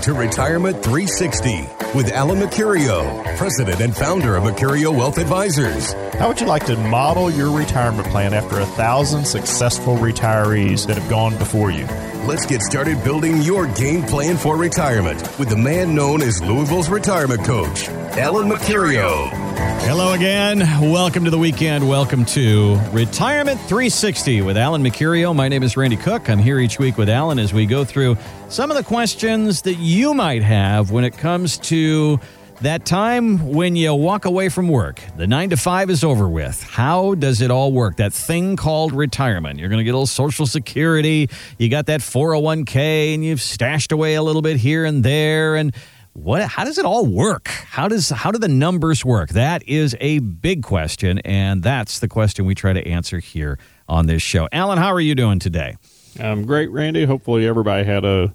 Welcome to Retirement 360 with Alan Mercurio, President and founder of Mercurio Wealth Advisors. How would you like to model your retirement plan after a thousand successful retirees that have gone before you? Let's get started building your game plan for retirement with the man known as Louisville's retirement coach, Alan Mercurio. Hello again. Welcome to the weekend. Welcome to Retirement 360 with Alan Mercurio. My name is Randy Cook. I'm here each week with Alan as we go through some of the questions that you might have when it comes to that time when you walk away from work. The nine to five is over with. How does it all work? That thing called retirement. You're going to get a little Social Security. You got that 401k and you've stashed away a little bit here and there. And what how does it all work? How does how do the numbers work? That is a big question and that's the question we try to answer here on this show. Alan how are you doing today? I'm great randy. Hopefully everybody had a,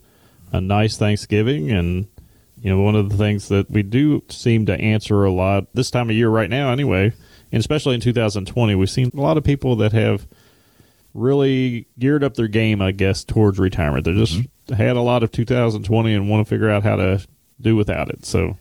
a nice thanksgiving and you know one of the things that we do seem to answer a lot this time of year right now anyway and especially in 2020 we've seen a lot of people that have really geared up their game i guess towards retirement. They just mm-hmm. had a lot of 2020 and want to figure out how to do without it. So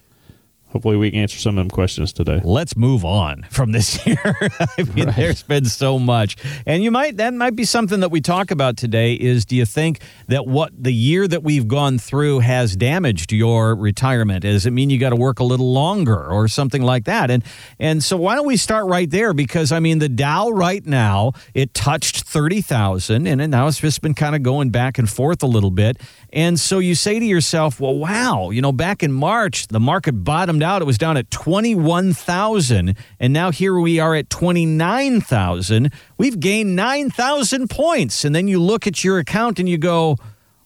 hopefully we can answer some of them questions today. Let's move on from this year. I mean, right. there's been so much. And you might that might be something that we talk about today is do you think that what the year that we've gone through has damaged your retirement? Does it mean you got to work a little longer or something like that? And and so why don't we start right there because I mean the Dow right now, it touched 30,000 and now it's just been kind of going back and forth a little bit. And so you say to yourself, well, wow, you know, back in March, the market bottomed out. It was down at 21,000. And now here we are at 29,000. We've gained 9,000 points. And then you look at your account and you go,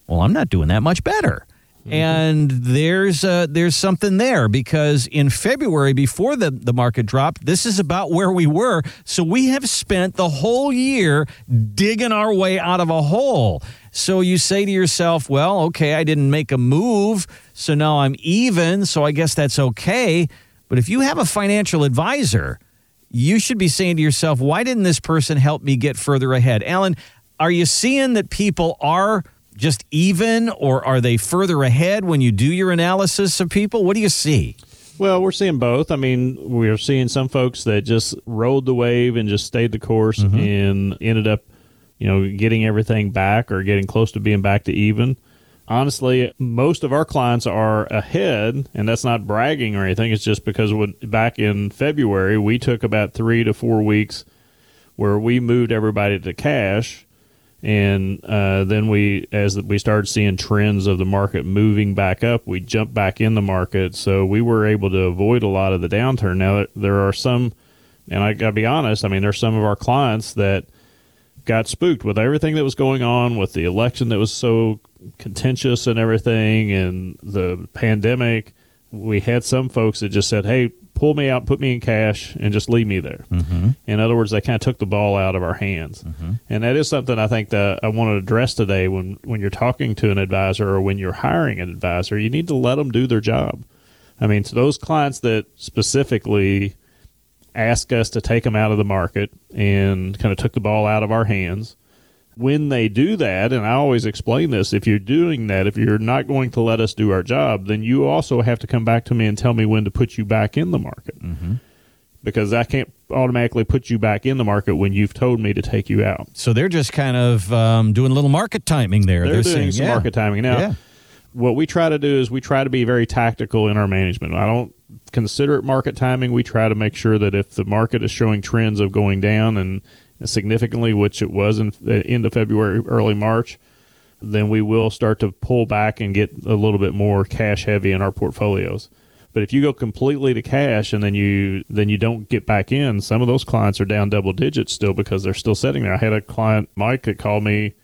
well, I'm not doing that much better. Mm-hmm. And there's uh, there's something there because in February before the, the market dropped, this is about where we were. So we have spent the whole year digging our way out of a hole. So you say to yourself, well, okay, I didn't make a move, so now I'm even, so I guess that's okay. But if you have a financial advisor, you should be saying to yourself, why didn't this person help me get further ahead? Alan, are you seeing that people are just even or are they further ahead when you do your analysis of people? What do you see? Well, we're seeing both. I mean, we're seeing some folks that just rode the wave and just stayed the course mm-hmm. and ended up – you know, getting everything back or getting close to being back to even. Honestly, most of our clients are ahead, and that's not bragging or anything. It's just because when, back in February, we took about three to four weeks where we moved everybody to cash. And uh, then we, as we started seeing trends of the market moving back up, we jumped back in the market. So we were able to avoid a lot of the downturn. Now, there are some, and I got to be honest, I mean, there's some of our clients that – got spooked with everything that was going on with the election that was so contentious and everything and the pandemic. We had some folks that just said, "Hey, pull me out, put me in cash, and just leave me there." Mm-hmm. In other words, they kind of took the ball out of our hands, mm-hmm. and that is something I think that I want to address today. When when you're talking to an advisor or when you're hiring an advisor, you need to let them do their job. I mean, to those clients that specifically ask us to take them out of the market and kind of took the ball out of our hands. When they do that, and I always explain this, if you're doing that, if you're not going to let us do our job, then you also have to come back to me and tell me when to put you back in the market. Mm-hmm. Because I can't automatically put you back in the market when you've told me to take you out. So they're just kind of um, doing a little market timing there. They're, they're doing saying, some yeah. market timing. Now, yeah. what we try to do is we try to be very tactical in our management. I don't consider it market timing. We try to make sure that if the market is showing trends of going down and significantly, which it was in the end of February, early March, then we will start to pull back and get a little bit more cash heavy in our portfolios. But if you go completely to cash and then you then you don't get back in, some of those clients are down double digits still because they're still sitting there. I had a client, Mike, that called me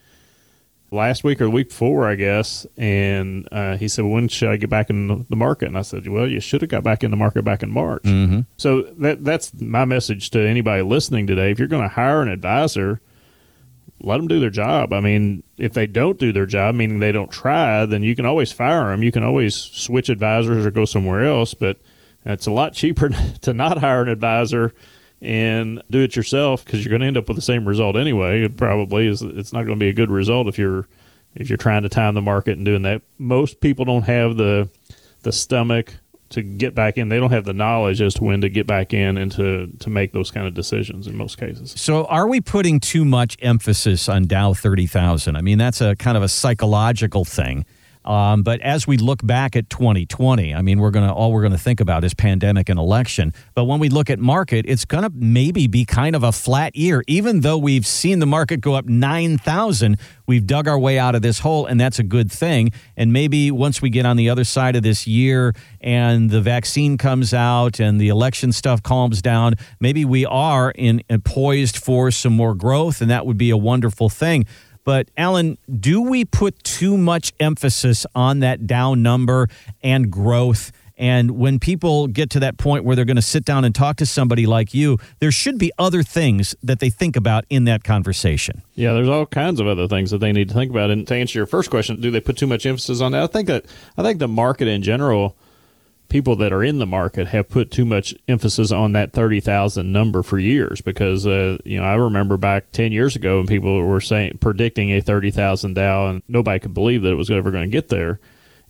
last week or the week before, I guess, and uh, he said, "When should I get back in the market?" And I said, "Well, you should have got back in the market back in March." Mm-hmm. So that that's my message to anybody listening today. If you're going to hire an advisor, let them do their job. I mean, if they don't do their job, meaning they don't try, then you can always fire them. You can always switch advisors or go somewhere else, but it's a lot cheaper to not hire an advisor and do it yourself because you're going to end up with the same result anyway. It probably is. It's not going to be a good result if you're if you're trying to time the market and doing that. Most people don't have the the stomach to get back in. They don't have the knowledge as to when to get back in and to to make those kind of decisions in most cases. So, are we putting too much emphasis on Dow 30,000? I mean, that's a kind of a psychological thing. Um, but as we look back at 2020, I mean, we're gonna all we're gonna think about is pandemic and election. But when we look at market, it's gonna maybe be kind of a flat year, even though we've seen the market go up 9,000. We've dug our way out of this hole, and that's a good thing. And maybe once we get on the other side of this year and the vaccine comes out and the election stuff calms down, maybe we are in, in poised for some more growth, and that would be a wonderful thing. But Alan, do we put too much emphasis on that Dow number and growth? And when people get to that point where they're going to sit down and talk to somebody like you, there should be other things that they think about in that conversation. Yeah, there's all kinds of other things that they need to think about. And to answer your first question, do they put too much emphasis on that? I think that I think the market in general people that are in the market have put too much emphasis on that 30,000 number for years because uh, you know I remember back 10 years ago when people were saying predicting a 30,000 Dow and nobody could believe that it was ever going to get there.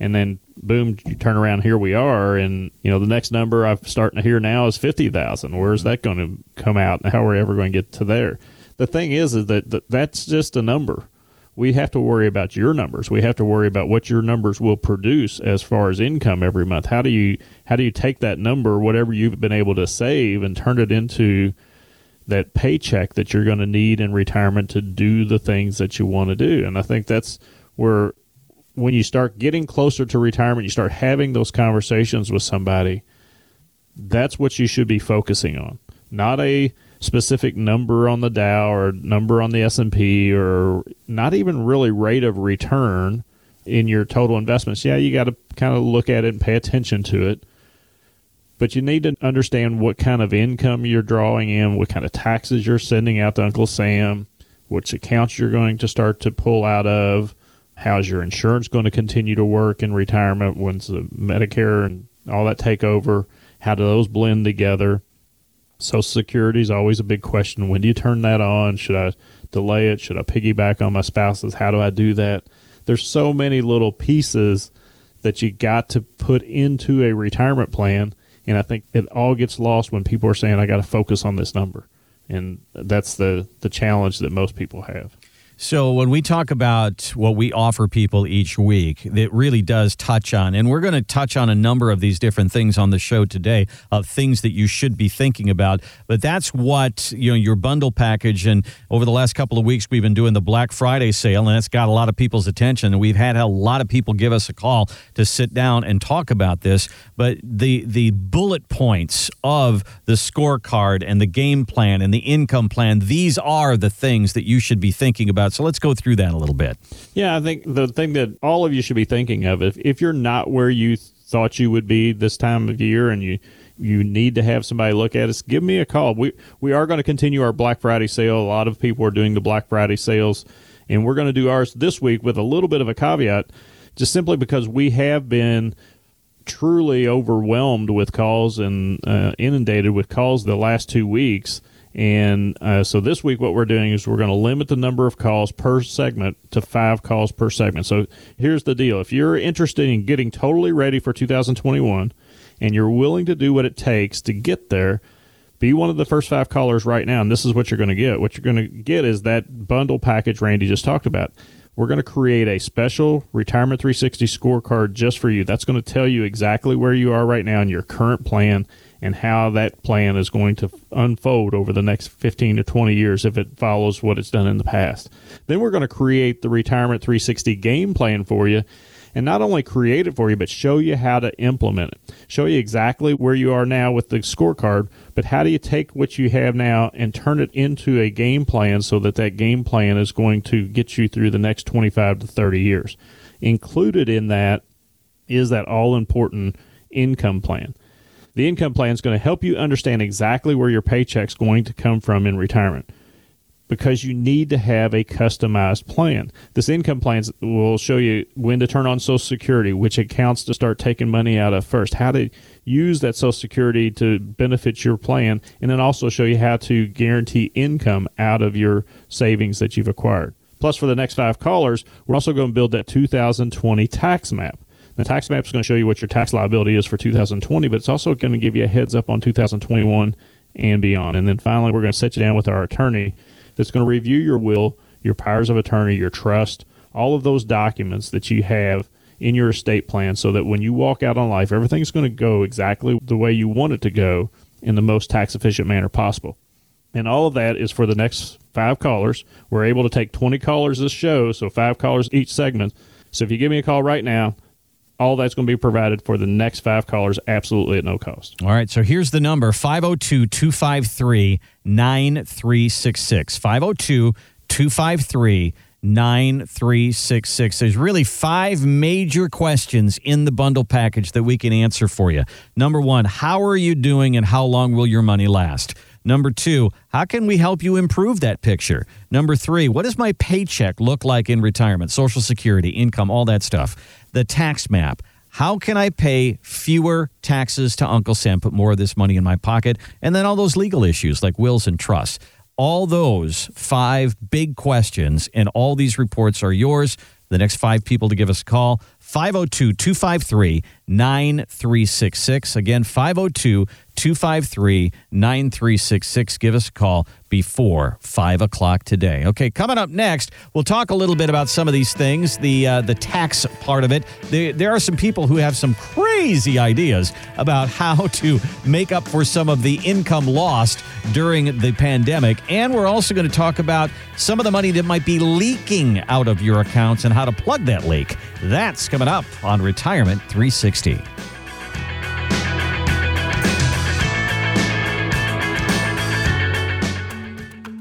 And then boom you turn around here we are. And you know the next number I'm starting to hear now is 50,000 where's that going to come out and how are we ever going to get to there? The thing is is that that's just a number we have to worry about your numbers. We have to worry about what your numbers will produce as far as income every month. How do you how do you take that number, whatever you've been able to save, and turn it into that paycheck that you're going to need in retirement to do the things that you want to do? And I think that's where when you start getting closer to retirement, you start having those conversations with somebody. That's what you should be focusing on, not a specific number on the Dow or number on the S&P or not even really rate of return in your total investments. Yeah, you got to kind of look at it and pay attention to it. But you need to understand what kind of income you're drawing in, what kind of taxes you're sending out to Uncle Sam, which accounts you're going to start to pull out of, how's your insurance going to continue to work in retirement, when's the Medicare and all that take over, how do those blend together Social Security is always a big question. When do you turn that on? Should I delay it? Should I piggyback on my spouse's? How do I do that? There's so many little pieces that you got to put into a retirement plan. And I think it all gets lost when people are saying, I got to focus on this number. And that's the, the challenge that most people have. So, when we talk about what we offer people each week, it really does touch on, and we're going to touch on a number of these different things on the show today of things that you should be thinking about. But that's what, you know, your bundle package. And over the last couple of weeks, we've been doing the Black Friday sale, and that's got a lot of people's attention. And we've had a lot of people give us a call to sit down and talk about this. But the, the bullet points of the scorecard and the game plan and the income plan, these are the things that you should be thinking about. So let's go through that a little bit. Yeah, I think the thing that all of you should be thinking of if, if you're not where you thought you would be this time of year and you you need to have somebody look at us, give me a call. We we are going to continue our Black Friday sale. A lot of people are doing the Black Friday sales, and we're going to do ours this week with a little bit of a caveat, just simply because we have been truly overwhelmed with calls and uh, inundated with calls the last two weeks and uh, so this week, what we're doing is we're going to limit the number of calls per segment to five calls per segment. So here's the deal if you're interested in getting totally ready for 2021 and you're willing to do what it takes to get there, be one of the first five callers right now. And this is what you're going to get. What you're going to get is that bundle package Randy just talked about. We're going to create a special Retirement 360 scorecard just for you. That's going to tell you exactly where you are right now in your current plan and how that plan is going to unfold over the next 15 to 20 years if it follows what it's done in the past. Then we're going to create the Retirement 360 game plan for you and not only create it for you, but show you how to implement it. Show you exactly where you are now with the scorecard, but how do you take what you have now and turn it into a game plan so that that game plan is going to get you through the next 25 to 30 years. Included in that is that all important income plan. The income plan is going to help you understand exactly where your paycheck's going to come from in retirement because you need to have a customized plan. This income plan will show you when to turn on Social Security, which accounts to start taking money out of first, how to use that Social Security to benefit your plan, and then also show you how to guarantee income out of your savings that you've acquired. Plus, for the next five callers, we're also going to build that 2020 tax map. The tax map is going to show you what your tax liability is for 2020, but it's also going to give you a heads up on 2021 and beyond. And then finally, we're going to set you down with our attorney that's going to review your will, your powers of attorney, your trust, all of those documents that you have in your estate plan so that when you walk out on life, everything's going to go exactly the way you want it to go in the most tax efficient manner possible. And all of that is for the next five callers. We're able to take 20 callers this show, so five callers each segment. So if you give me a call right now, all that's going to be provided for the next five callers absolutely at no cost. All right, so here's the number 502 253 9366. 502 253 9366. There's really five major questions in the bundle package that we can answer for you. Number one, how are you doing and how long will your money last? Number two, how can we help you improve that picture? Number three, what does my paycheck look like in retirement? Social security, income, all that stuff. The tax map. How can I pay fewer taxes to Uncle Sam, put more of this money in my pocket? And then all those legal issues like wills and trusts. All those five big questions and all these reports are yours. The next five people to give us a call 502 253 9366. Again, 502 253 9366. Give us a call before 5 o'clock today. Okay, coming up next, we'll talk a little bit about some of these things, the, uh, the tax part of it. There, there are some people who have some crazy ideas about how to make up for some of the income lost during the pandemic. And we're also going to talk about some of the money that might be leaking out of your accounts and how to plug that leak. That's coming up on Retirement 360.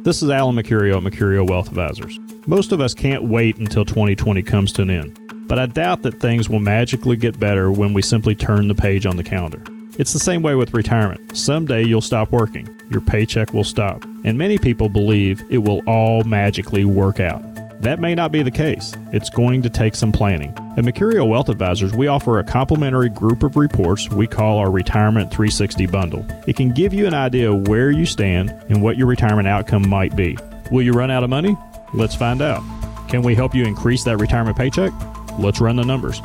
This is Alan Mercurio at Mercurio Wealth Advisors. Most of us can't wait until 2020 comes to an end, but I doubt that things will magically get better when we simply turn the page on the calendar. It's the same way with retirement. Someday you'll stop working, your paycheck will stop, and many people believe it will all magically work out. That may not be the case. It's going to take some planning. At Mercurio Wealth Advisors, we offer a complimentary group of reports we call our Retirement 360 Bundle. It can give you an idea of where you stand and what your retirement outcome might be. Will you run out of money? Let's find out. Can we help you increase that retirement paycheck? Let's run the numbers.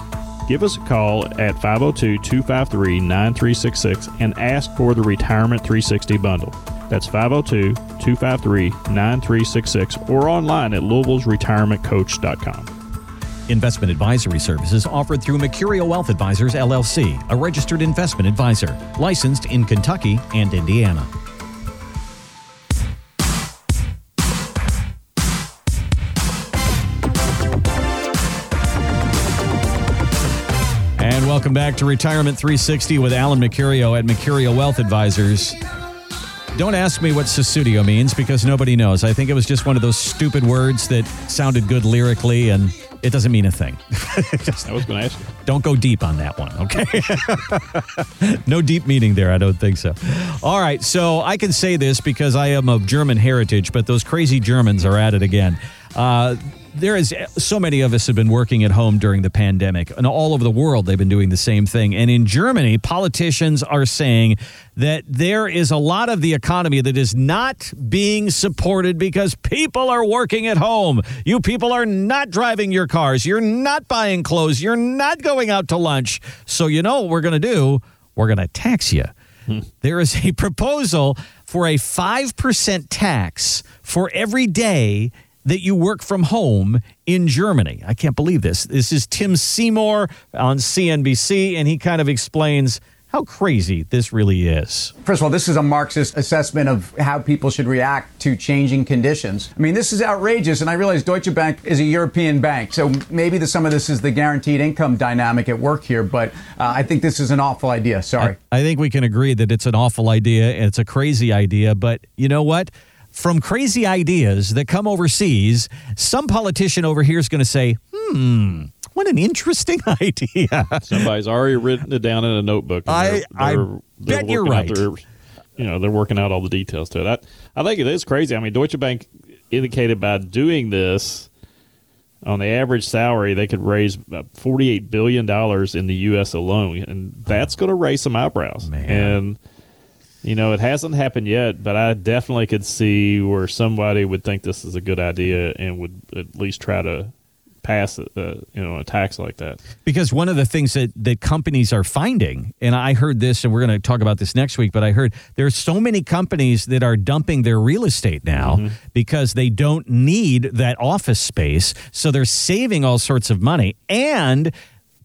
Give us a call at 502 253 9366 and ask for the Retirement 360 Bundle. That's 502 253 9366 or online at Louisville'sRetirementCoach.com. Investment advisory services offered through Mercurio Wealth Advisors LLC, a registered investment advisor, licensed in Kentucky and Indiana. And welcome back to Retirement 360 with Alan Mercurio at Mercurio Wealth Advisors. Don't ask me what Sussudio means because nobody knows. I think it was just one of those stupid words that sounded good lyrically and it doesn't mean a thing. I was going to ask you. Don't go deep on that one, okay? no deep meaning there. I don't think so. All right. So I can say this because I am of German heritage, but those crazy Germans are at it again. Uh, there is so many of us have been working at home during the pandemic. And all over the world they've been doing the same thing. And in germany politicians are saying that there is a lot of the economy that is not being supported because people are working at home. You people are not driving your cars. You're not buying clothes. You're not going out to lunch. So you know what we're going to do? We're going to tax you hmm. there is a proposal for a 5% tax for every day that you work from home in Germany. I can't believe this. This is Tim Seymour on CNBC, and he kind of explains how crazy this really is. First of all, this is a Marxist assessment of how people should react to changing conditions. I mean, this is outrageous, and I realize Deutsche Bank is a European bank, so maybe the, some of this is the guaranteed income dynamic at work here, but uh, I think this is an awful idea. Sorry. I, I think we can agree that it's an awful idea, and it's a crazy idea, but you know what? From crazy ideas that come overseas, some politician over here is going to say, hmm, what an interesting idea. Somebody's already written it down in a notebook. I, they're, I they're, they're bet you're right. Their, you know, they're working out all the details to it. I, I think it is crazy. I mean, Deutsche Bank indicated by doing this, on the average salary, they could raise $48 billion in the U.S. alone. And that's going to raise some eyebrows. Man. And You know, it hasn't happened yet, but I definitely could see where somebody would think this is a good idea and would at least try to pass a, uh, you know a tax like that. Because one of the things that, that companies are finding, and I heard this, and we're going to talk about this next week, but I heard there's so many companies that are dumping their real estate now Mm-hmm. because they don't need that office space. So they're saving all sorts of money and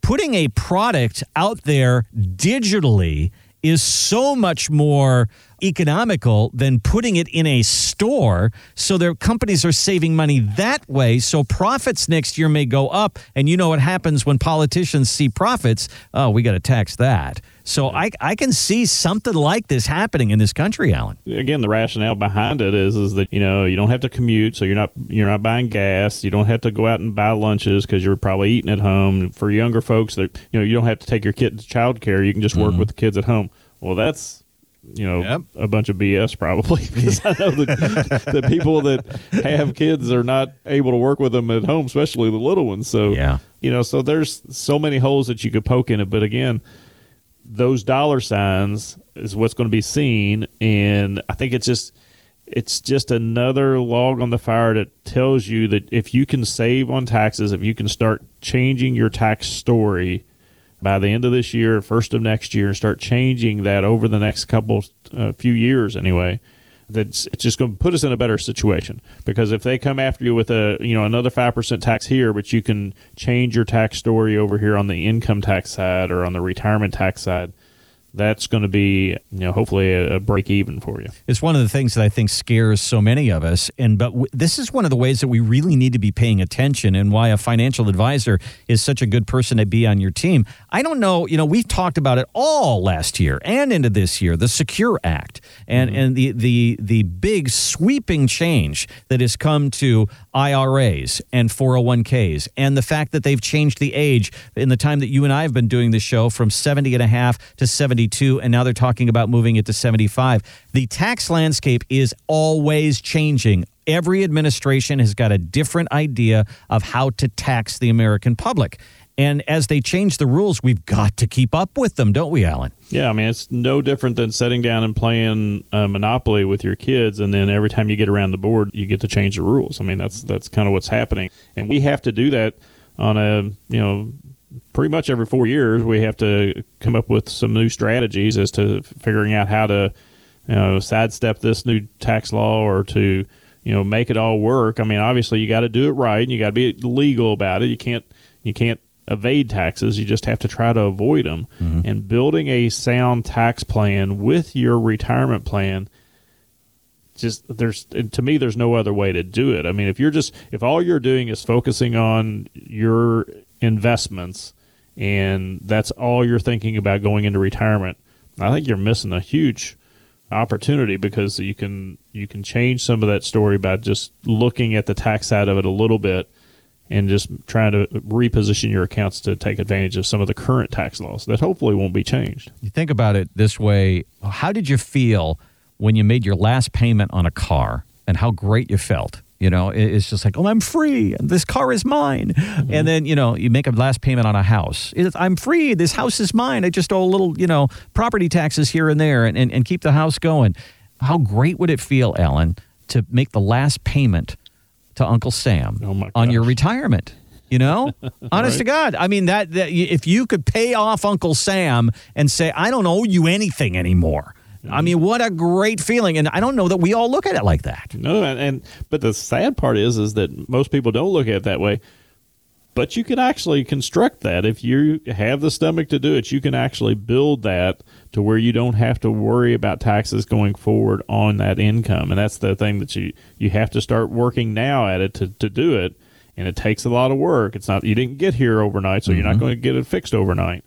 putting a product out there digitally is so much more economical than putting it in a store. So their companies are saving money that way. So profits next year may go up. And you know what happens when politicians see profits? Oh, we got to tax that. So I, I can see something like this happening in this country, Alan. Again, the rationale behind it is is that you know you don't have to commute, so you're not you're not buying gas. You don't have to go out and buy lunches because you're probably eating at home. For younger folks, that you know you don't have to take your kid to child care. You can just work mm-hmm. with the kids at home. Well, that's you know Yep. a bunch of BS probably because I know that the people that have kids are not able to work with them at home, especially the little ones. So Yeah. you know, so there's so many holes that you could poke in it. But again, those dollar signs is what's going to be seen, and I think it's just it's just another log on the fire that tells you that if you can save on taxes, if you can start changing your tax story by the end of this year, first of next year, and start changing that over the next couple uh, few years anyway, that's it's just going to put us in a better situation. Because if they come after you with a you know another five percent tax here, but you can change your tax story over here on the income tax side or on the retirement tax side, that's going to be you know hopefully a, a break even for you. It's one of the things that I think scares so many of us. And but w- this is one of the ways that we really need to be paying attention, and why a financial advisor is such a good person to be on your team. I don't know. You know, we've talked about it all last year and into this year. The Secure Act and mm-hmm. and the the the big sweeping change that has come to IRAs and 401ks, and the fact that they've changed the age in the time that you and I have been doing this show from 70 and a half to 72, and now they're talking about moving it to 75. The tax landscape is always changing. Every administration has got a different idea of how to tax the American public. And as they change the rules, we've got to keep up with them, don't we, Alan? Yeah, I mean it's no different than sitting down and playing Monopoly with your kids, and then every time you get around the board, you get to change the rules. I mean that's that's kind of what's happening, and we have to do that on a you know pretty much every four years. We have to come up with some new strategies as to figuring out how to you know sidestep this new tax law or to you know make it all work. I mean obviously you got to do it right, and you got to be legal about it. You can't you can't evade taxes. You just have to try to avoid them. Mm-hmm. And building a sound tax plan with your retirement plan, just there's to me, there's no other way to do it. I mean, if you're just if all you're doing is focusing on your investments and that's all you're thinking about going into retirement, I think you're missing a huge opportunity because you can you can change some of that story by just looking at the tax side of it a little bit and just trying to reposition your accounts to take advantage of some of the current tax laws that hopefully won't be changed. You think about it this way how did you feel when you made your last payment on a car and how great you felt? You know, it's just like, oh, I'm free. This car is mine. Mm-hmm. And then, you know, you make a last payment on a house. It's, I'm free. This house is mine. I just owe a little, you know, property taxes here and there and, and, and keep the house going. How great would it feel, Alan, to make the last payment to Uncle Sam Oh, on your retirement? You know, honest to God. I mean, that, that if you could pay off Uncle Sam and say, I don't owe you anything anymore. I mean, what a great feeling. And I don't know that we all look at it like that. No, and, and but the sad part is is that most people don't look at it that way. But you can actually construct that if you have the stomach to do it. You can actually build that to where you don't have to worry about taxes going forward on that income. And that's the thing that you you have to start working now at it to, to do it. And it takes a lot of work. It's not you didn't get here overnight, so you're not mm-hmm. going to get it fixed overnight.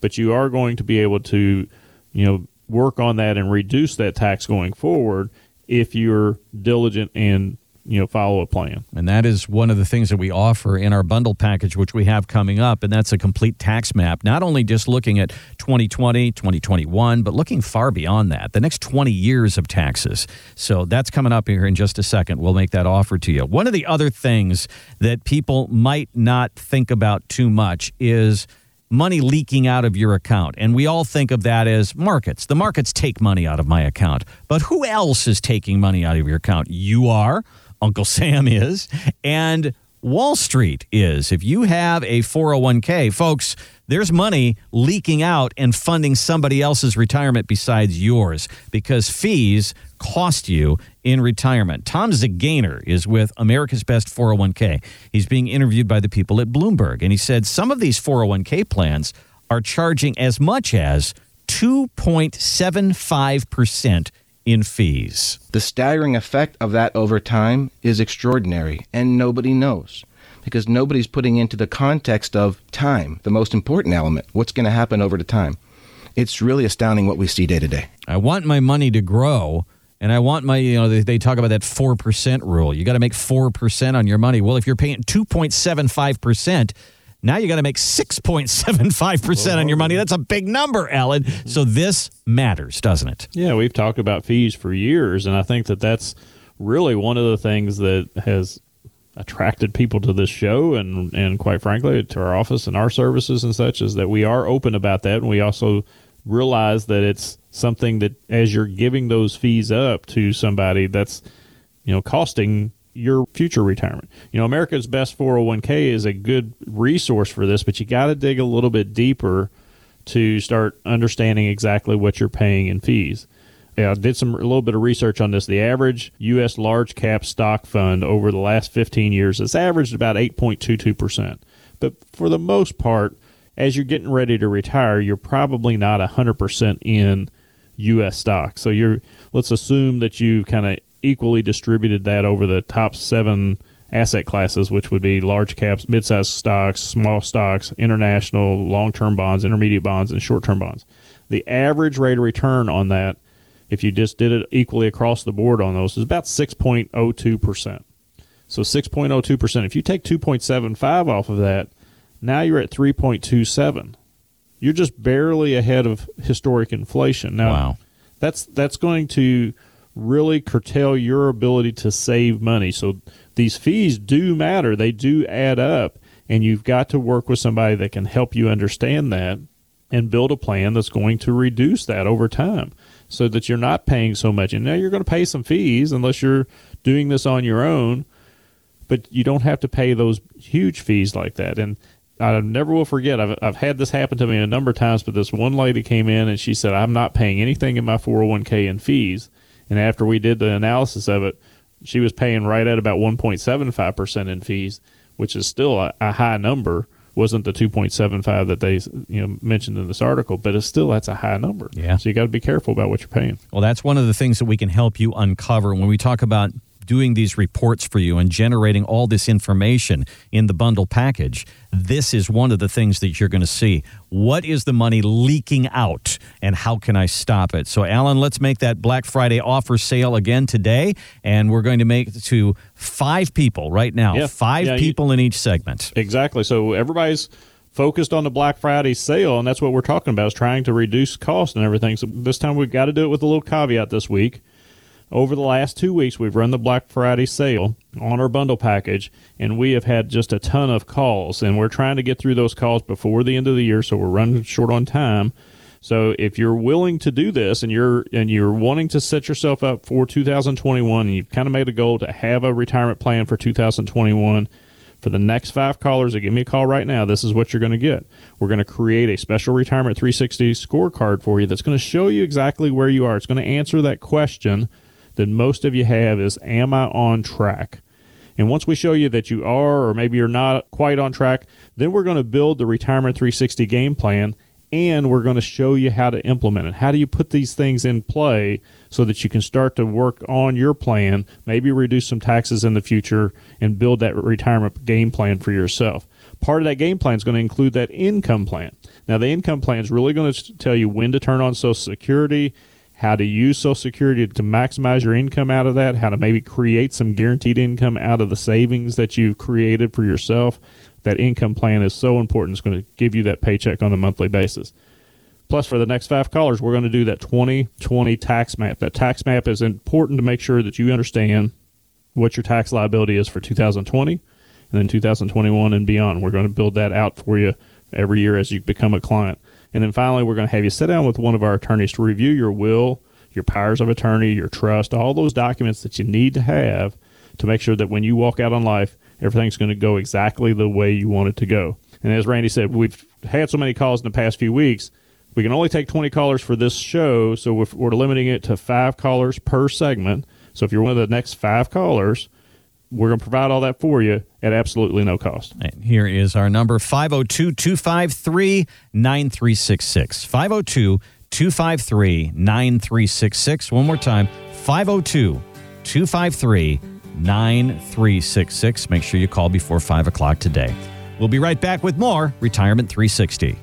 But you are going to be able to, you know, work on that and reduce that tax going forward if you're diligent and you know follow a plan. And that is one of the things that we offer in our bundle package, which we have coming up. And that's a complete tax map, not only just looking at 2020, 2021, but looking far beyond that, the next 20 years of taxes. So that's coming up here in just a second. We'll make that offer to you. One of the other things that people might not think about too much is money leaking out of your account. And we all think of that as markets. The markets take money out of my account. But who else is taking money out of your account? You are, Uncle Sam is, and Wall Street is. If you have a 401k, folks, there's money leaking out and funding somebody else's retirement besides yours because fees cost you in retirement. Tom Zgainer is with America's Best 401k. He's being interviewed by the people at Bloomberg, and he said some of these 401k plans are charging as much as 2.75% in fees. The staggering effect of that over time is extraordinary, and nobody knows because nobody's putting into the context of time, the most important element. What's going to happen over the time? It's really astounding what we see day to day. I want my money to grow. And I want my, you know, they, they talk about that 4% rule. You got to make 4% on your money. Well, if you're paying 2.75%, now you got to make 6.75% on your money. That's a big number, Alan. So this matters, doesn't it? Yeah, we've talked about fees for years, and I think that that's really one of the things that has attracted people to this show and and quite frankly to our office and our services and such is that we are open about that and we also realize that it's something that as you're giving those fees up to somebody that's you know costing your future retirement. You know, America's Best 401k is a good resource for this, but you got to dig a little bit deeper to start understanding exactly what you're paying in fees. Yeah, I did some a little bit of research on this. The average U.S. large cap stock fund over the last 15 years has averaged about 8.22 percent. But for the most part, as you're getting ready to retire, you're probably not 100 percent in U.S. stocks. So you're let's assume that you kind of equally distributed that over the top seven asset classes, which would be large caps, mid-sized stocks, small stocks, international, long-term bonds, intermediate bonds, and short-term bonds. The average rate of return on that, if you just did it equally across the board on those, is about 6.02%. So 6.02%. If you take 2.75 off of that, now you're at 3.27. You're just barely ahead of historic inflation. Now, Wow. that's that's going to really curtail your ability to save money. So these fees do matter. They do add up and you've got to work with somebody that can help you understand that and build a plan that's going to reduce that over time so that you're not paying so much. And now you're going to pay some fees unless you're doing this on your own, but you don't have to pay those huge fees like that. And I never will forget. I've, I've had this happen to me a number of times, but this one lady came in and she said, I'm not paying anything in my 401k in fees. And after we did the analysis of it, she was paying right at about 1.75% in fees, which is still a, a high number. Wasn't the 2.75 that they you know mentioned in this article, but it's still that's a high number. Yeah. So you got to be careful about what you're paying. Well, that's one of the things that we can help you uncover when we talk about doing these reports for you and generating all this information in the bundle package. This is one of the things that you're going to see. What is the money leaking out and how can I stop it? So, Alan, let's make that Black Friday offer sale again today. And we're going to make it to five people right now, Yeah. five Yeah, you- people in each segment. Exactly. So everybody's focused on the Black Friday sale, and that's what we're talking about is trying to reduce cost and everything. So this time we've got to do it with a little caveat this week. Over the last two weeks, we've run the Black Friday sale on our bundle package, and we have had just a ton of calls, and we're trying to get through those calls before the end of the year, so we're running short on time. So if you're willing to do this and you're and you're wanting to set yourself up for 2021 and you've kind of made a goal to have a retirement plan for 2021 for the next five callers that give me a call right now, this is what you're going to get. We're going to create a special retirement 360 scorecard for you that's going to show you exactly where you are. It's going to answer that question that most of you have is am I on track? And once we show you that you are or maybe you're not quite on track, then we're going to build the retirement 360 game plan and we're going to show you how to implement it. How do you put these things in play so that you can start to work on your plan, maybe reduce some taxes in the future, and build that retirement game plan for yourself? Part of that game plan is going to include that income plan. Now, the income plan is really going to tell you when to turn on Social Security, how to use Social Security to maximize your income out of that, how to maybe create some guaranteed income out of the savings that you've created for yourself. That income plan is so important. It's going to give you that paycheck on a monthly basis. Plus, for the next five callers, we're going to do that 2020 tax map. That tax map is important to make sure that you understand what your tax liability is for 2020 and then 2021 and beyond. We're going to build that out for you every year as you become a client. And then finally, we're going to have you sit down with one of our attorneys to review your will, your powers of attorney, your trust, all those documents that you need to have to make sure that when you walk out on life, everything's going to go exactly the way you want it to go. And as Randy said, we've had so many calls in the past few weeks. We can only take 20 callers for this show, so we're, limiting it to five callers per segment. So if you're one of the next five callers, we're going to provide all that for you at absolutely no cost. And here is our number 502 253 9366. 502 253 9366. One more time 502 253 9366. Make sure you call before 5 o'clock today. We'll be right back with more Retirement 360.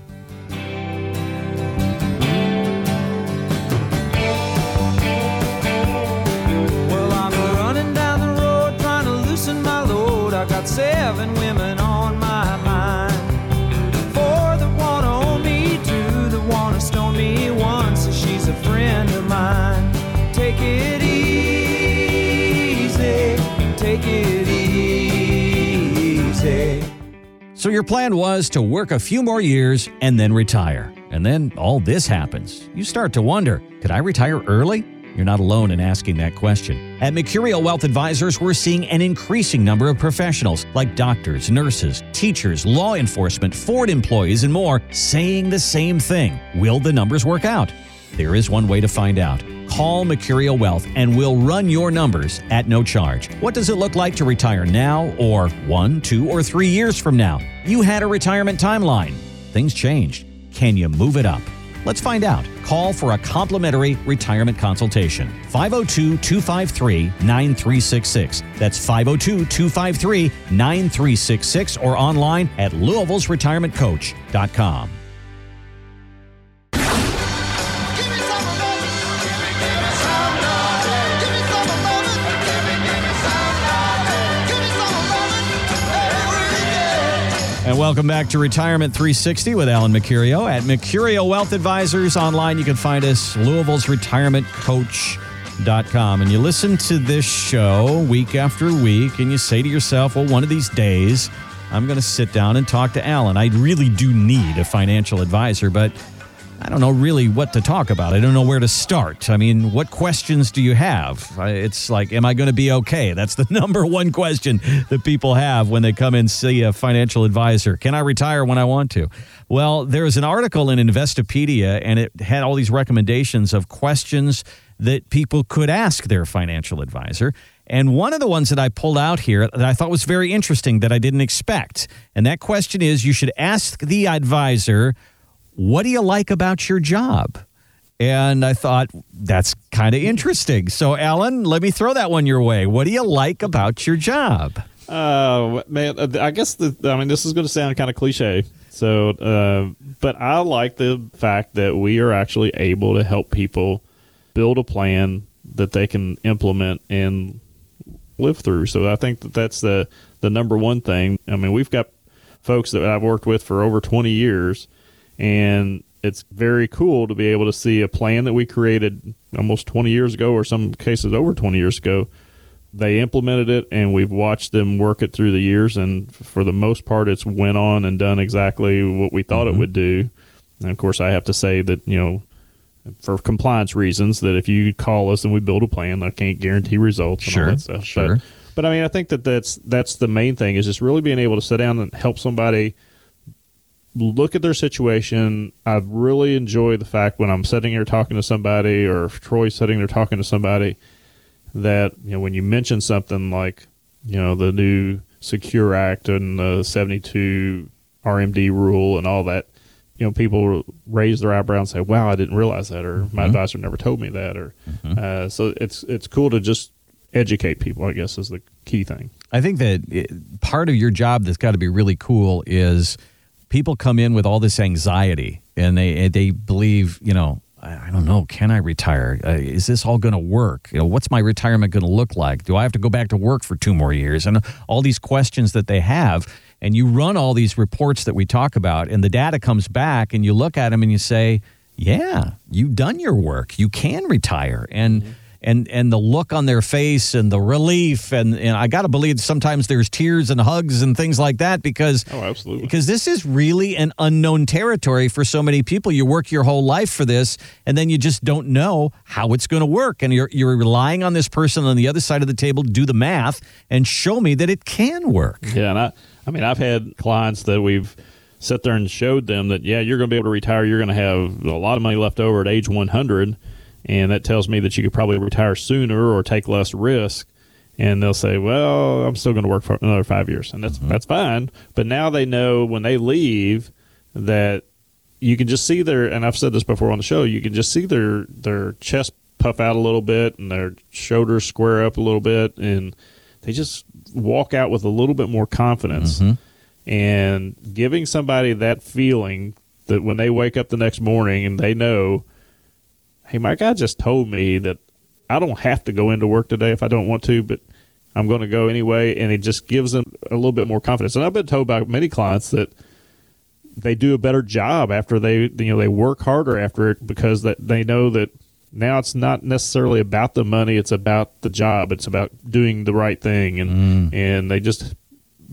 So, your plan was to work a few more years and then retire. And then all this happens. You start to wonder could I retire early? You're not alone in asking that question. At Mercurio Wealth Advisors, we're seeing an increasing number of professionals like doctors, nurses, teachers, law enforcement, Ford employees, and more saying the same thing. Will the numbers work out? There is one way to find out. Call Mercurio Wealth and we'll run your numbers at no charge. What does it look like to retire now or one, two, or three years from now? You had a retirement timeline. Things changed. Can you move it up? Let's find out. Call for a complimentary retirement consultation. 502 253 9366. That's 502 253 9366 or online at Louisville's Retirement retirementcoach.com. And welcome back to Retirement 360 with Alan Mercurio at Mercurio Wealth Advisors. Online, you can find us, Louisville's retirementcoach.com. And you listen to this show week after week, and you say to yourself, well, one of these days, I'm going to sit down and talk to Alan. I really do need a financial advisor, but I don't know really what to talk about. I don't know where to start. I mean, what questions do you have? It's like, am I going to be okay? That's the number one question that people have when they come and see a financial advisor. Can I retire when I want to? Well, there's an article in Investopedia, and it had all these recommendations of questions that people could ask their financial advisor. And one of the ones that I pulled out here that I thought was very interesting that I didn't expect. And that question is you should ask the advisor, what do you like about your job? And I thought that's kind of interesting. So, Alan, let me throw that one your way. What do you like about your job? Uh, man, uh, I guess the I mean this is going to sound kind of cliche. So, uh, but I like the fact that we are actually able to help people build a plan that they can implement and live through. So I think that that's the the number one thing. I mean, we've got folks that I've worked with for over 20 years and it's very cool to be able to see a plan that we created almost 20 years ago or some cases over 20 years ago. They implemented it and we've watched them work it through the years and for the most part it's went on and done exactly what we thought it mm-hmm. would do. And of course i have to say that you know for compliance reasons that if you call us and we build a plan i can't guarantee results and Sure, all that stuff. Sure. but, but i mean i think that that's that's the main thing is just really being able to sit down and help somebody look at their situation. I really enjoy the fact when I'm sitting here talking to somebody, or if Troy's sitting there talking to somebody, that you know when you mention something like you know the new Secure Act and the 72 RMD rule and all that, you know people raise their eyebrow and say, "Wow, I didn't realize that," or "My advisor never told me that," or uh, so it's it's cool to just educate people. I guess is the key thing. I think that it, part of your job that's got to be really cool is people come in with all this anxiety and they they believe, you know, I, don't know, can I retire? Uh, is this all going to work? You know, what's my retirement going to look like? Do I have to go back to work for two more years? And all these questions that they have. And you run all these reports that we talk about, and the data comes back, and you look at them and you say, yeah, you've done your work. You can retire. And and and the look on their face and the relief and and I got to believe sometimes there's tears and hugs and things like that because Oh, absolutely. because this is really an unknown territory for so many people. You work your whole life for this, and then you just don't know how it's going to work, and you're you're relying on this person on the other side of the table to do the math and show me that it can work. Yeah, and I, I mean, I've had clients that we've sat there and showed them that yeah, you're going to be able to retire. You're going to have a lot of money left over at age 100, and that tells me that you could probably retire sooner or take less risk. And they'll say, "Well, I'm still going to work for another five years," and that's mm-hmm. that's fine. But now they know when they leave that you can just see their and I've said this before on the show, you can just see their their chest puff out a little bit and their shoulders square up a little bit and they just walk out with a little bit more confidence. Mm-hmm. And giving somebody that feeling that when they wake up the next morning and they know, hey, my guy just told me that I don't have to go into work today if I don't want to, but I'm going to go anyway. And it just gives them a little bit more confidence. And I've been told by many clients that they do a better job after they you know they work harder after it because that they know that now it's not necessarily about the money it's about the job it's about doing the right thing and mm. and they just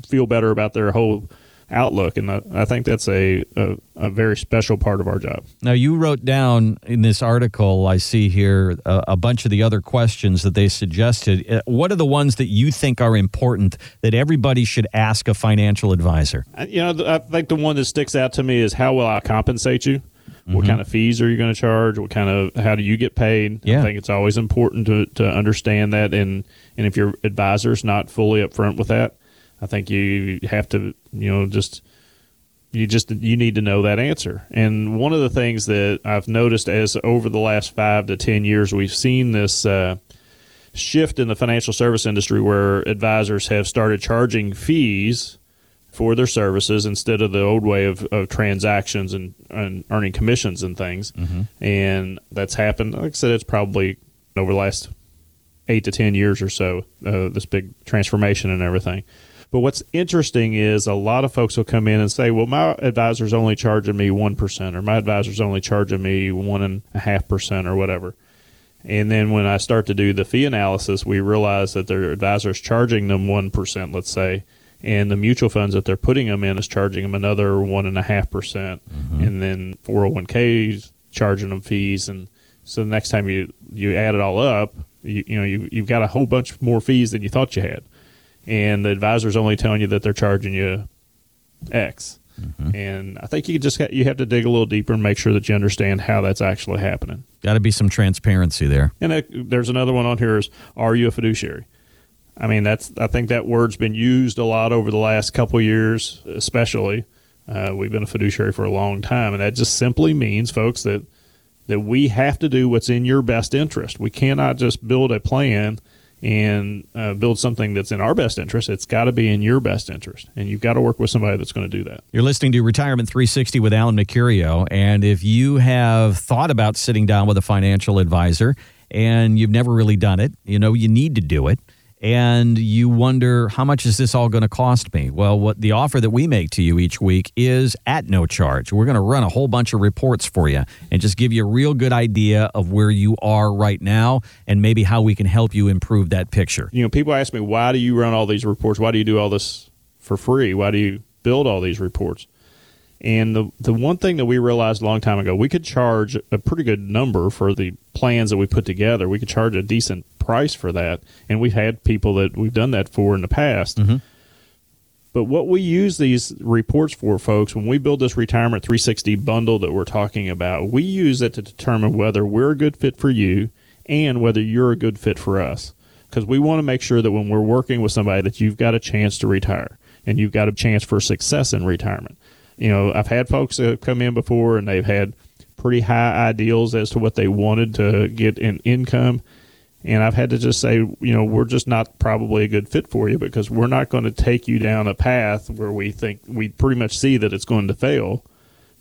feel better about their whole outlook and I, I think that's a, a a very special part of our job Now, you wrote down in this article, I see here, a, a bunch of the other questions that they suggested. Uh, What are the ones that you think are important that everybody should ask a financial advisor? You know I think the one that sticks out to me is how will I compensate you what kind of fees are you going to charge what kind of how do you get paid Yeah. I think it's always important to, to understand that and and if your advisor's not fully upfront with that I think you have to, you know, just you just you need to know that answer. And one of the things that I've noticed as over the last five to ten years, we've seen this uh, shift in the financial service industry where advisors have started charging fees for their services instead of the old way of, of transactions and, and earning commissions and things. And that's happened. Like I said, it's probably over the last eight to ten years or so. Uh, this big transformation and everything. But what's interesting is a lot of folks will come in and say, "Well, my advisor's only charging me one percent, or my advisor's only charging me one and a half percent, or whatever." And then when I start to do the fee analysis, we realize that their advisor's charging them one percent, let's say, and the mutual funds that they're putting them in is charging them another one and a half percent, mm-hmm. and then 401ks charging them fees, and so the next time you you add it all up, you, you know you you've got a whole bunch more fees than you thought you had, and the advisor's only telling you that they're charging you X. And I think you just you have to dig a little deeper and make sure that you understand how that's actually happening. Got to be some transparency there. And uh, there's another one on here is are you a fiduciary? I mean that's I think that word's been used a lot over the last couple years, especially. Uh, we've been a fiduciary for a long time, and that just simply means, folks, that that we have to do what's in your best interest. We cannot just build a plan and uh, build something that's in our best interest. It's got to be in your best interest, and you've got to work with somebody that's going to do that. You're listening to Retirement 360 with Alan Mercurio. And if you have thought about sitting down with a financial advisor and you've never really done it, you know, you need to do it. And you wonder, how much is this all going to cost me? Well, what the offer that we make to you each week is at no charge. We're going to run a whole bunch of reports for you and just give you a real good idea of where you are right now and maybe how we can help you improve that picture. you know, people ask me, why do you run all these reports? Why do you do all this for free? Why do you build all these reports? And the the one thing that we realized a long time ago, we could charge a pretty good number for the plans that we put together. We could charge a decent price for that, and we've had people that we've done that for in the past. Mm-hmm. But what we use these reports for, folks, when we build this retirement 360 bundle that we're talking about, we use it to determine whether we're a good fit for you and whether you're a good fit for us. Because we want to make sure that when we're working with somebody that you've got a chance to retire and you've got a chance for success in retirement. You know, I've had folks that have come in before and they've had pretty high ideals as to what they wanted to get in income. And I've had to just say, you know, we're just not probably a good fit for you because we're not going to take you down a path where we think we pretty much see that it's going to fail.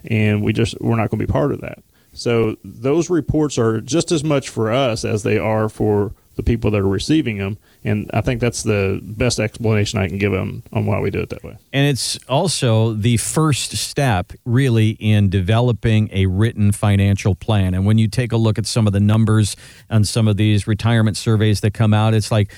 And we just, we're not going to be part of that. So those reports are just as much for us as they are for the people that are receiving them. And I think that's the best explanation I can give them on why we do it that way. And it's also the first step, really, in developing a written financial plan. And when you take a look at some of the numbers on some of these retirement surveys that come out, it's like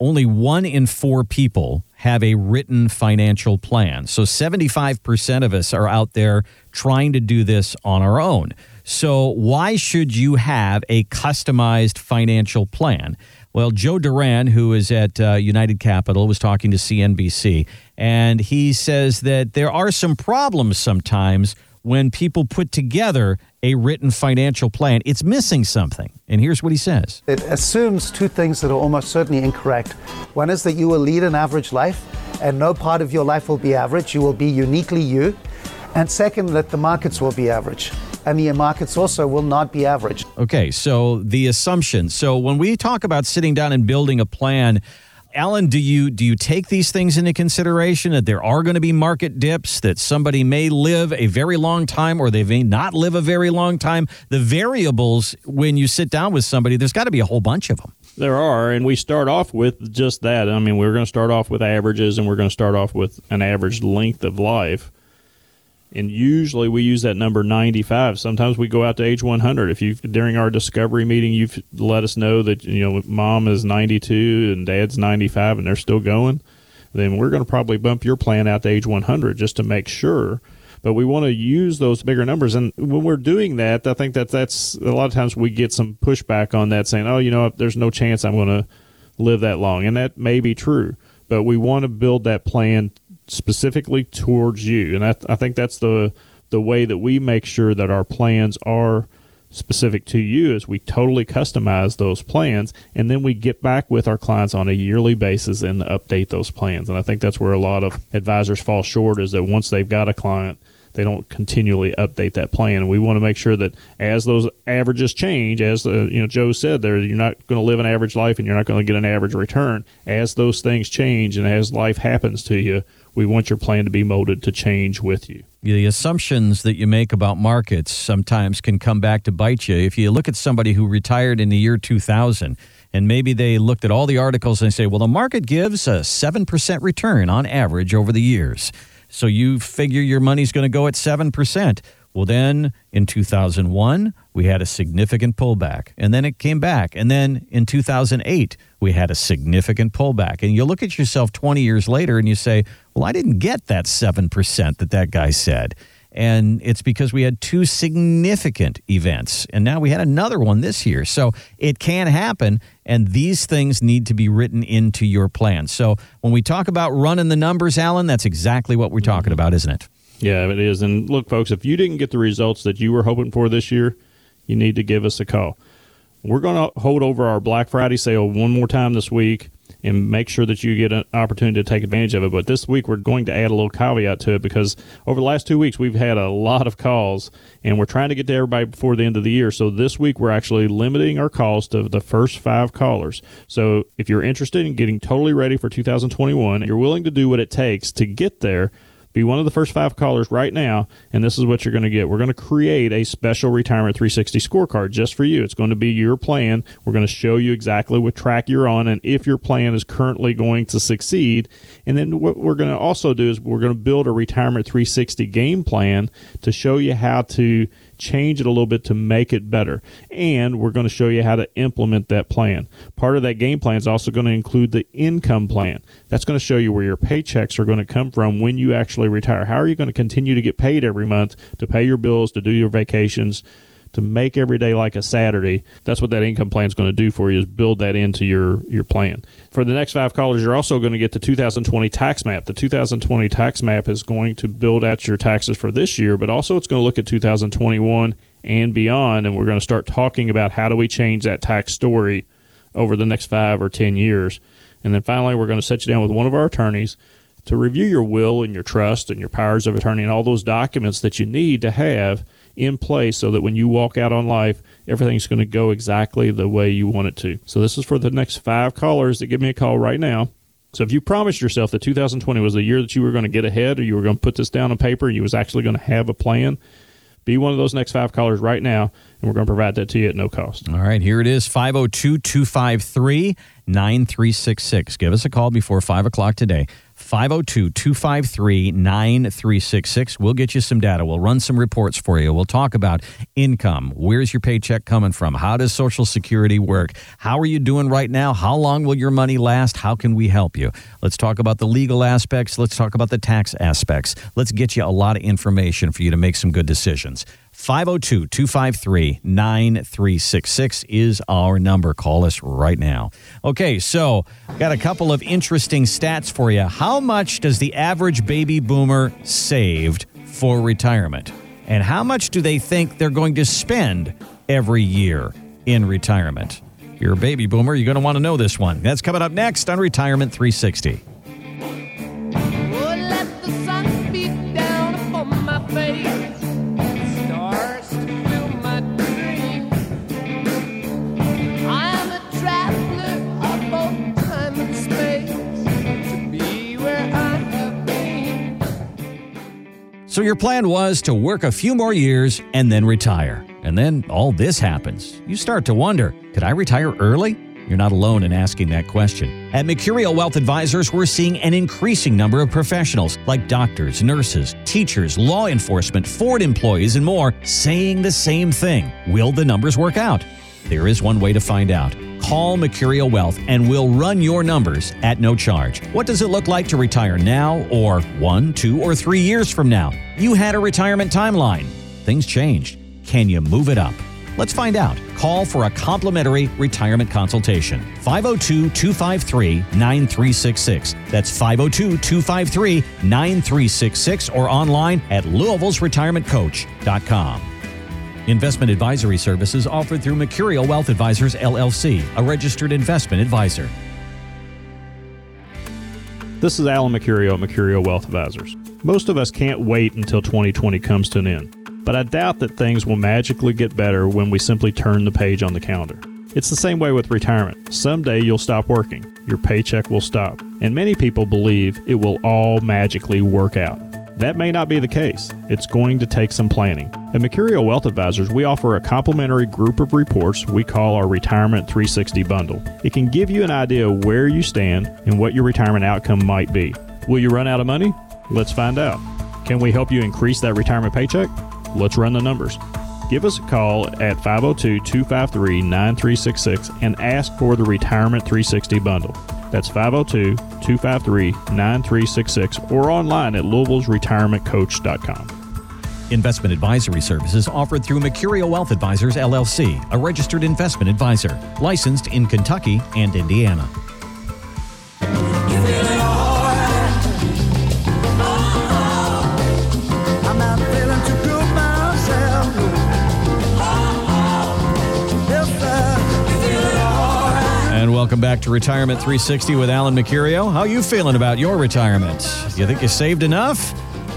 only one in four people have a written financial plan. So 75% of us are out there trying to do this on our own. So, why should you have a customized financial plan? Well, Joe Duran, who is at uh, United Capital, was talking to CNBC, and he says that there are some problems sometimes when people put together a written financial plan. It's missing something. And here's what he says It assumes two things that are almost certainly incorrect. One is that you will lead an average life, and no part of your life will be average. You will be uniquely you. And second, that the markets will be average. And the markets also will not be average. Okay, so the assumption. So when we talk about sitting down and building a plan, Alan, do you do you take these things into consideration that there are going to be market dips, that somebody may live a very long time or they may not live a very long time? The variables when you sit down with somebody, there's got to be a whole bunch of them. There are, and we start off with just that. I mean, we're going to start off with averages, and we're going to start off with an average length of life. And usually we use that number 95. Sometimes we go out to age 100. If you during our discovery meeting you've let us know that you know mom is 92 and dad's 95 and they're still going, then we're going to probably bump your plan out to age 100 just to make sure. But we want to use those bigger numbers, and when we're doing that, I think that that's a lot of times we get some pushback on that, saying, "Oh, you know, there's no chance I'm going to live that long," and that may be true. But we want to build that plan specifically towards you, and I, I think that's the the way that we make sure that our plans are specific to you is we totally customize those plans and then we get back with our clients on a yearly basis and update those plans. And i think that's where a lot of advisors fall short is that once they've got a client they don't continually update that plan. And we want to make sure that as those averages change as the you know joe said there you're not going to live an average life and you're not going to get an average return. As those things change and as life happens to you we want your plan to be molded to change with you. The assumptions that you make about markets sometimes can come back to bite you. If you look at somebody who retired in the year 2000, and maybe they looked at all the articles and say, well, the market gives a 7% return on average over the years. So you figure your money's going to go at 7%. Well, then in 2001, we had a significant pullback, and then it came back. And then in 2008, we had a significant pullback. And you look at yourself 20 years later and you say, well, I didn't get that 7% that that guy said. And it's because we had two significant events. And now we had another one this year. So it can happen. And these things need to be written into your plan. So when we talk about running the numbers, Alan, that's exactly what we're talking mm-hmm. about, isn't it? Yeah, it is. And look, folks, if you didn't get the results that you were hoping for this year, you need to give us a call. We're going to hold over our Black Friday sale one more time this week and make sure that you get an opportunity to take advantage of it. But this week, we're going to add a little caveat to it because over the last two weeks, we've had a lot of calls and we're trying to get to everybody before the end of the year. So this week, we're actually limiting our calls to the first five callers. So if you're interested in getting totally ready for 2021, you're willing to do what it takes to get there be one of the first five callers right now, and this is what you're going to get. We're going to create a special Retirement 360 scorecard just for you. It's going to be your plan. We're going to show you exactly what track you're on and if your plan is currently going to succeed. And then what we're going to also do is we're going to build a Retirement 360 game plan to show you how to change it a little bit to make it better. And we're going to show you how to implement that plan. Part of that game plan is also going to include the income plan. That's going to show you where your paychecks are going to come from when you actually retire. How are you going to continue to get paid every month to pay your bills, to do your vacations? To make every day like a Saturday. That's what that income plan is going to do for you is build that into your your plan. For the next five callers, you're also going to get the 2020 tax map. The 2020 tax map is going to build out your taxes for this year, but also it's going to look at 2021 and beyond. And we're going to start talking about how do we change that tax story over the next five or 10 years. And then finally, we're going to set you down with one of our attorneys to review your will and your trust and your powers of attorney and all those documents that you need to have in place so that when you walk out on life, everything's going to go exactly the way you want it to. So this is for the next five callers that give me a call right now. So if you promised yourself that 2020 was the year that you were going to get ahead or you were going to put this down on paper, you was actually going to have a plan, Be one of those next five callers right now, and we're going to provide that to you at no cost. All right, here it is 502 253 9366. Give us a call before 5 o'clock today. 502 253 9366. We'll get you some data. We'll run some reports for you. We'll talk about income. Where's your paycheck coming from? How does Social Security work? How are you doing right now? How long will your money last? How can we help you? Let's talk about the legal aspects. Let's talk about the tax aspects. Let's get you a lot of information for you to make some good decisions. 502 253 9366 is our number. Call us right now. Okay, so got a couple of interesting stats for you. How much does the average baby boomer saved for retirement? And how much do they think they're going to spend every year in retirement? You're a baby boomer, you're going to want to know this one. That's coming up next on Retirement 360. So your plan was to work a few more years and then retire. And then all this happens. You start to wonder, could I retire early? You're not alone in asking that question. At Mercurio Wealth Advisors, we're seeing an increasing number of professionals like doctors, nurses, teachers, law enforcement, Ford employees, and more saying the same thing. Will the numbers work out? There is one way to find out. Call Mercurio Wealth and we'll run your numbers at no charge. What does it look like to retire now or one, two, or three years from now? You had a retirement timeline. Things changed. Can you move it up? Let's find out. Call for a complimentary retirement consultation. 502 253 9366. That's 502 253 9366 or online at Louisville'sRetirementCoach.com. Investment advisory services offered through Mercurio Wealth Advisors LLC, a registered investment advisor. This is Alan Mercurio at Mercurio Wealth Advisors. Most of us can't wait until 2020 comes to an end, but I doubt that things will magically get better when we simply turn the page on the calendar. It's the same way with retirement. Someday you'll stop working, your paycheck will stop, and many people believe it will all magically work out. That may not be the case. It's going to take some planning. At Mercurio Wealth Advisors, we offer a complimentary group of reports we call our Retirement 360 Bundle. It can give you an idea of where you stand and what your retirement outcome might be. Will you run out of money? Let's find out. Can we help you increase that retirement paycheck? Let's run the numbers. Give us a call at 502 253 9366 and ask for the Retirement 360 Bundle. That's 502 253 9366 or online at Louisville'sRetirementCoach.com. Investment advisory services offered through Mercurio Wealth Advisors LLC, a registered investment advisor, licensed in Kentucky and Indiana. Welcome back to Retirement 360 with Alan Mercurio. How you feeling about your retirement? You think you saved enough?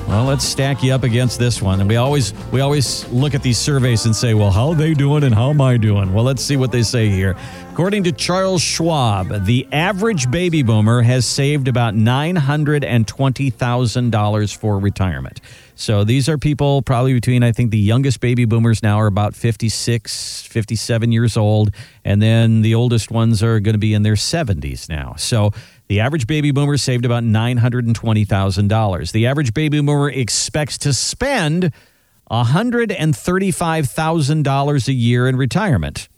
Well, let's stack you up against this one. And we always we always look at these surveys and say, well, how are they doing and how am I doing? Well, let's see what they say here. According to Charles Schwab, the average baby boomer has saved about $920,000 for retirement. So these are people probably between, I think the youngest baby boomers now are about 56, 57 years old. And then the oldest ones are going to be in their 70s now. So the average baby boomer saved about $920,000. The average baby boomer expects to spend $135,000 a year in retirement.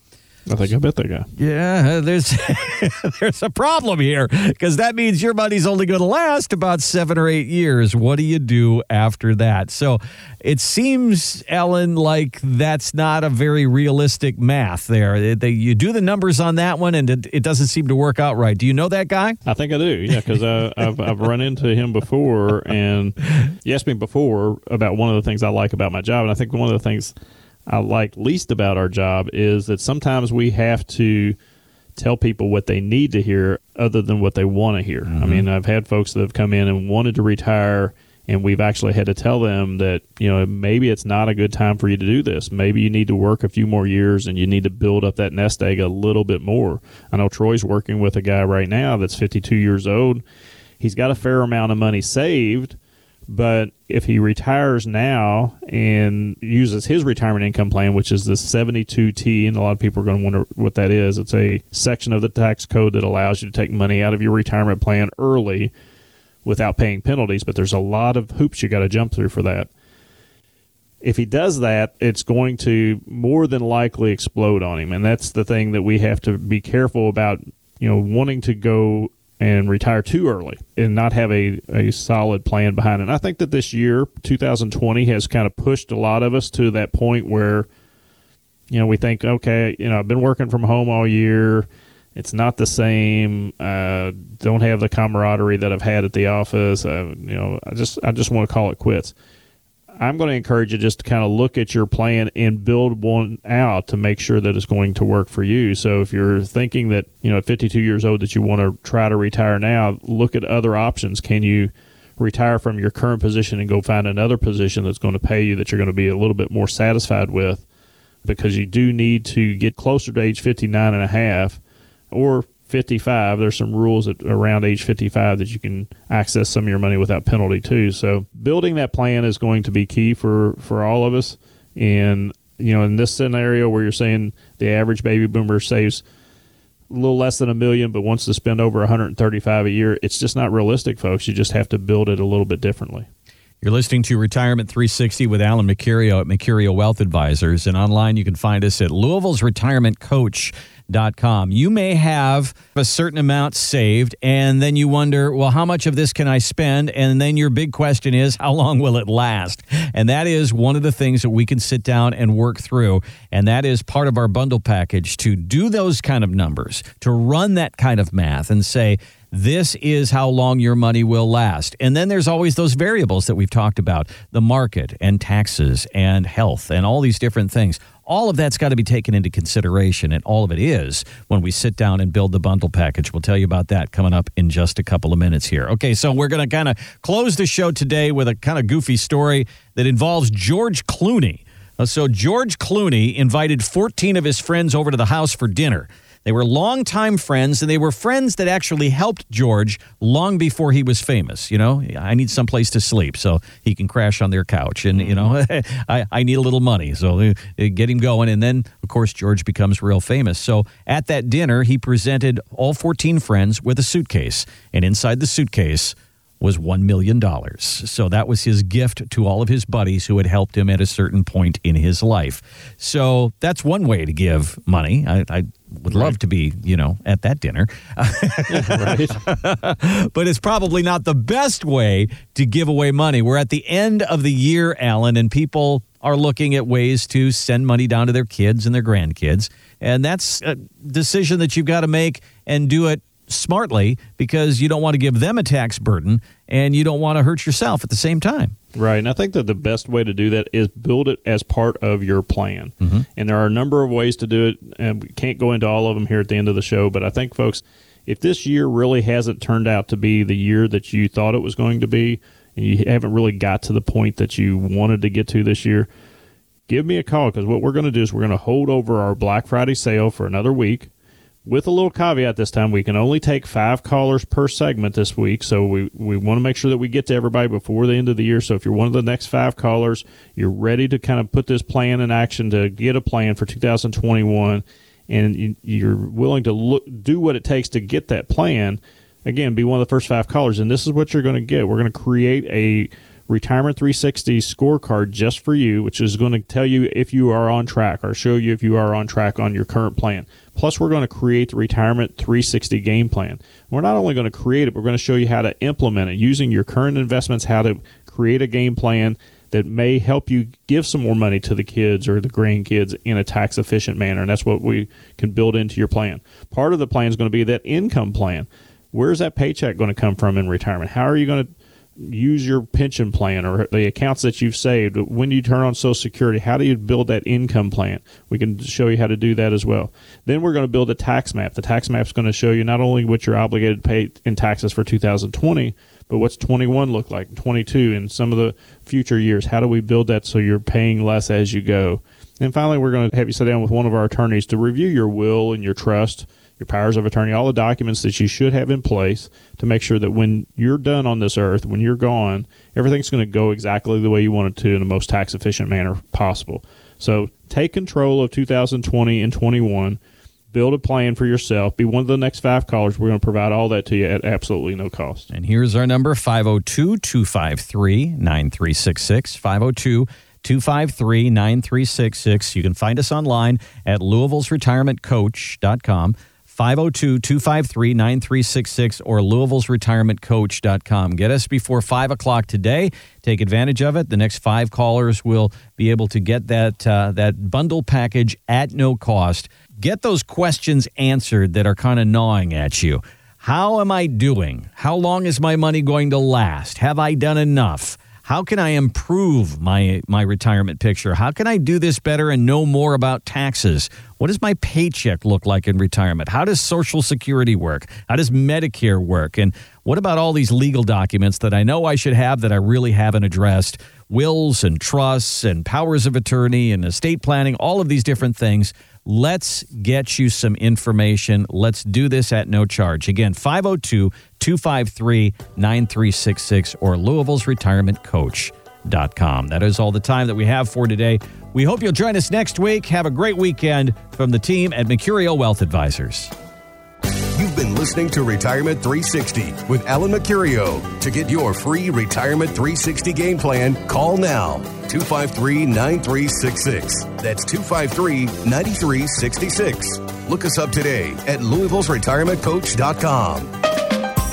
I think I bet that guy. Yeah, there's there's a problem here because that means your money's only going to last about seven or eight years. What do you do after that? So it seems, Alan, like that's not a very realistic math there. They- they- you do the numbers on that one, and it, it doesn't seem to work out right. Do you know that guy? I think I do, yeah, because I've, I've run into him before, and you asked me before about one of the things I like about my job, and I think one of the things I like least about our job is that sometimes we have to tell people what they need to hear other than what they want to hear. I mm-hmm. mean, I've had folks that have come in and wanted to retire and we've actually had to tell them that, you know, maybe it's not a good time for you to do this. Maybe you need to work a few more years and you need to build up that nest egg a little bit more. I know Troy's working with a guy right now that's 52 years old. He's got a fair amount of money saved But if he retires now and uses his retirement income plan, which is the 72T, and a lot of people are going to wonder what that is, it's a section of the tax code that allows you to take money out of your retirement plan early without paying penalties. But there's a lot of hoops you got to jump through for that. If he does that, it's going to more than likely explode on him. And that's the thing that we have to be careful about, you know, wanting to go and retire too early and not have a, a solid plan behind it. And I think that this year, 2020, has kind of pushed a lot of us to that point where, you know, we think, okay, you know, I've been working from home all year. It's not the same. Uh, don't have the camaraderie that I've had at the office. Uh, you know, I just I just want to call it quits. I'm going to encourage you just to kind of look at your plan and build one out to make sure that it's going to work for you. So if you're thinking that, you know, at 52 years old that you want to try to retire now, look at other options. Can you retire from your current position and go find another position that's going to pay you that you're going to be a little bit more satisfied with? Because you do need to get closer to age 59 and a half or 55 there's some rules around age 55 that you can access some of your money without penalty too. So building that plan is going to be key for for all of us. And you know in this scenario where you're saying the average baby boomer saves a little less than a million but wants to spend over 135 a year it's just not realistic folks. You just have to build it a little bit differently. You're listening to Retirement 360 with Alan Mercurio at Mercurio Wealth Advisors. And online, you can find us at Louisville's Retirement Coach com. You may have a certain amount saved, and then you wonder, well, how much of this can I spend? And then your big question is, how long will it last? And that is one of the things that we can sit down and work through. And that is part of our bundle package to do those kind of numbers, to run that kind of math and say, this is how long your money will last. And then there's always those variables that we've talked about the market and taxes and health and all these different things. All of that's got to be taken into consideration, and all of it is when we sit down and build the bundle package. We'll tell you about that coming up in just a couple of minutes here. Okay, so we're going to kind of close the show today with a kind of goofy story that involves George Clooney. Uh, so, George Clooney invited 14 of his friends over to the house for dinner. They were longtime friends, and they were friends that actually helped George long before he was famous. You know, I need some place to sleep, so he can crash on their couch, and you know, I, I need a little money, so uh, get him going. And then, of course, George becomes real famous. So at that dinner, he presented all 14 friends with a suitcase, and inside the suitcase was $1 million. So that was his gift to all of his buddies who had helped him at a certain point in his life. So that's one way to give money. I, I would love to be, you know, at that dinner. but it's probably not the best way to give away money. We're at the end of the year, Alan, and people are looking at ways to send money down to their kids and their grandkids. And that's a decision that you've got to make and do it smartly because you don't want to give them a tax burden and you don't want to hurt yourself at the same time. Right. And I think that the best way to do that is build it as part of your plan. Mm-hmm. And there are a number of ways to do it. And we can't go into all of them here at the end of the show. But I think, folks, if this year really hasn't turned out to be the year that you thought it was going to be, and you haven't really got to the point that you wanted to get to this year, give me a call because what we're going to do is we're going to hold over our Black Friday sale for another week with a little caveat this time, we can only take five callers per segment this week. So we, we want to make sure that we get to everybody before the end of the year. So if you're one of the next five callers, you're ready to kind of put this plan in action to get a plan for 2021, and you're willing to look do what it takes to get that plan. Again, be one of the first five callers, and this is what you're going to get. We're going to create a Retirement 360 scorecard just for you, which is going to tell you if you are on track or show you if you are on track on your current plan. Plus, we're going to create the Retirement 360 game plan. We're not only going to create it, we're going to show you how to implement it using your current investments, how to create a game plan that may help you give some more money to the kids or the grandkids in a tax efficient manner. And that's what we can build into your plan. Part of the plan is going to be that income plan. Where's that paycheck going to come from in retirement? How are you going to use your pension plan or the accounts that you've saved. When you turn on Social Security, how do you build that income plan? We can show you how to do that as well. Then we're going to build a tax map. The tax map is going to show you not only what you're obligated to pay in taxes for 2020, but what's 21 look like, 22, and some of the future years. How do we build that so you're paying less as you go? And finally, we're going to have you sit down with one of our attorneys to review your will and your trust your powers of attorney, all the documents that you should have in place to make sure that when you're done on this earth, when you're gone, everything's going to go exactly the way you want it to in the most tax efficient manner possible. So take control of 2020 and 21. Build a plan for yourself. Be one of the next five callers. We're going to provide all that to you at absolutely no cost. And here's our number 502 253 9366. 502 253 9366. You can find us online at louisville'sretirementcoach.com. 502 253 9366 or louisville'sretirementcoach.com. Get us before 5 o'clock today. Take advantage of it. The next five callers will be able to get that, uh, that bundle package at no cost. Get those questions answered that are kind of gnawing at you. How am I doing? How long is my money going to last? Have I done enough? How can I improve my my retirement picture? How can I do this better and know more about taxes? What does my paycheck look like in retirement? How does Social Security work? How does Medicare work? And what about all these legal documents that I know I should have that I really haven't addressed? Wills and trusts and powers of attorney and estate planning, all of these different things. Let's get you some information. Let's do this at no charge. Again, 502 253 9366 or Louisville's Retirement Coach.com. That is all the time that we have for today. We hope you'll join us next week. Have a great weekend from the team at Mercurio Wealth Advisors. Listening to Retirement 360 with Alan Mercurio. To get your free Retirement 360 game plan, call now 253 9366. That's 253 9366. Look us up today at louisville's Louisville'sRetirementCoach.com.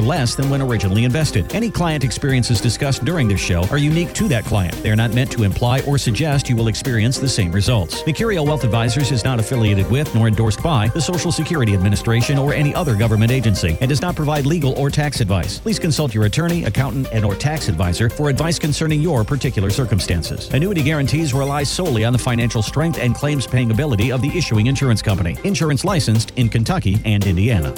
less than when originally invested. Any client experiences discussed during this show are unique to that client. They are not meant to imply or suggest you will experience the same results. Mercurio Wealth Advisors is not affiliated with nor endorsed by the Social Security Administration or any other government agency and does not provide legal or tax advice. Please consult your attorney, accountant, and or tax advisor for advice concerning your particular circumstances. Annuity guarantees rely solely on the financial strength and claims paying ability of the issuing insurance company. Insurance licensed in Kentucky and Indiana.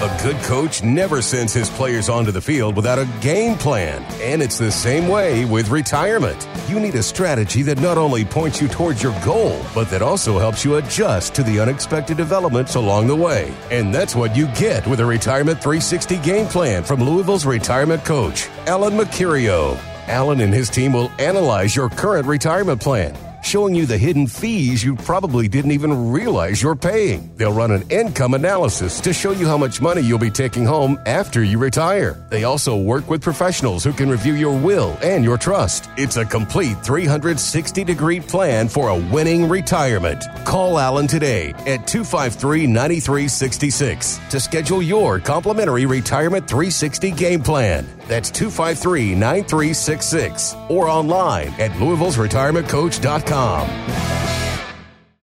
A good coach never sends his players onto the field without a game plan. And it's the same way with retirement. You need a strategy that not only points you towards your goal, but that also helps you adjust to the unexpected developments along the way. And that's what you get with a Retirement 360 game plan from Louisville's retirement coach, Alan Mercurio. Alan and his team will analyze your current retirement plan showing you the hidden fees you probably didn't even realize you're paying. They'll run an income analysis to show you how much money you'll be taking home after you retire. They also work with professionals who can review your will and your trust. It's a complete 360 degree plan for a winning retirement. Call Alan today at 253 9366 to schedule your complimentary Retirement 360 game plan. That's 253 9366 or online at louisville's Louisville'sRetirementCoach.com. Sports.com.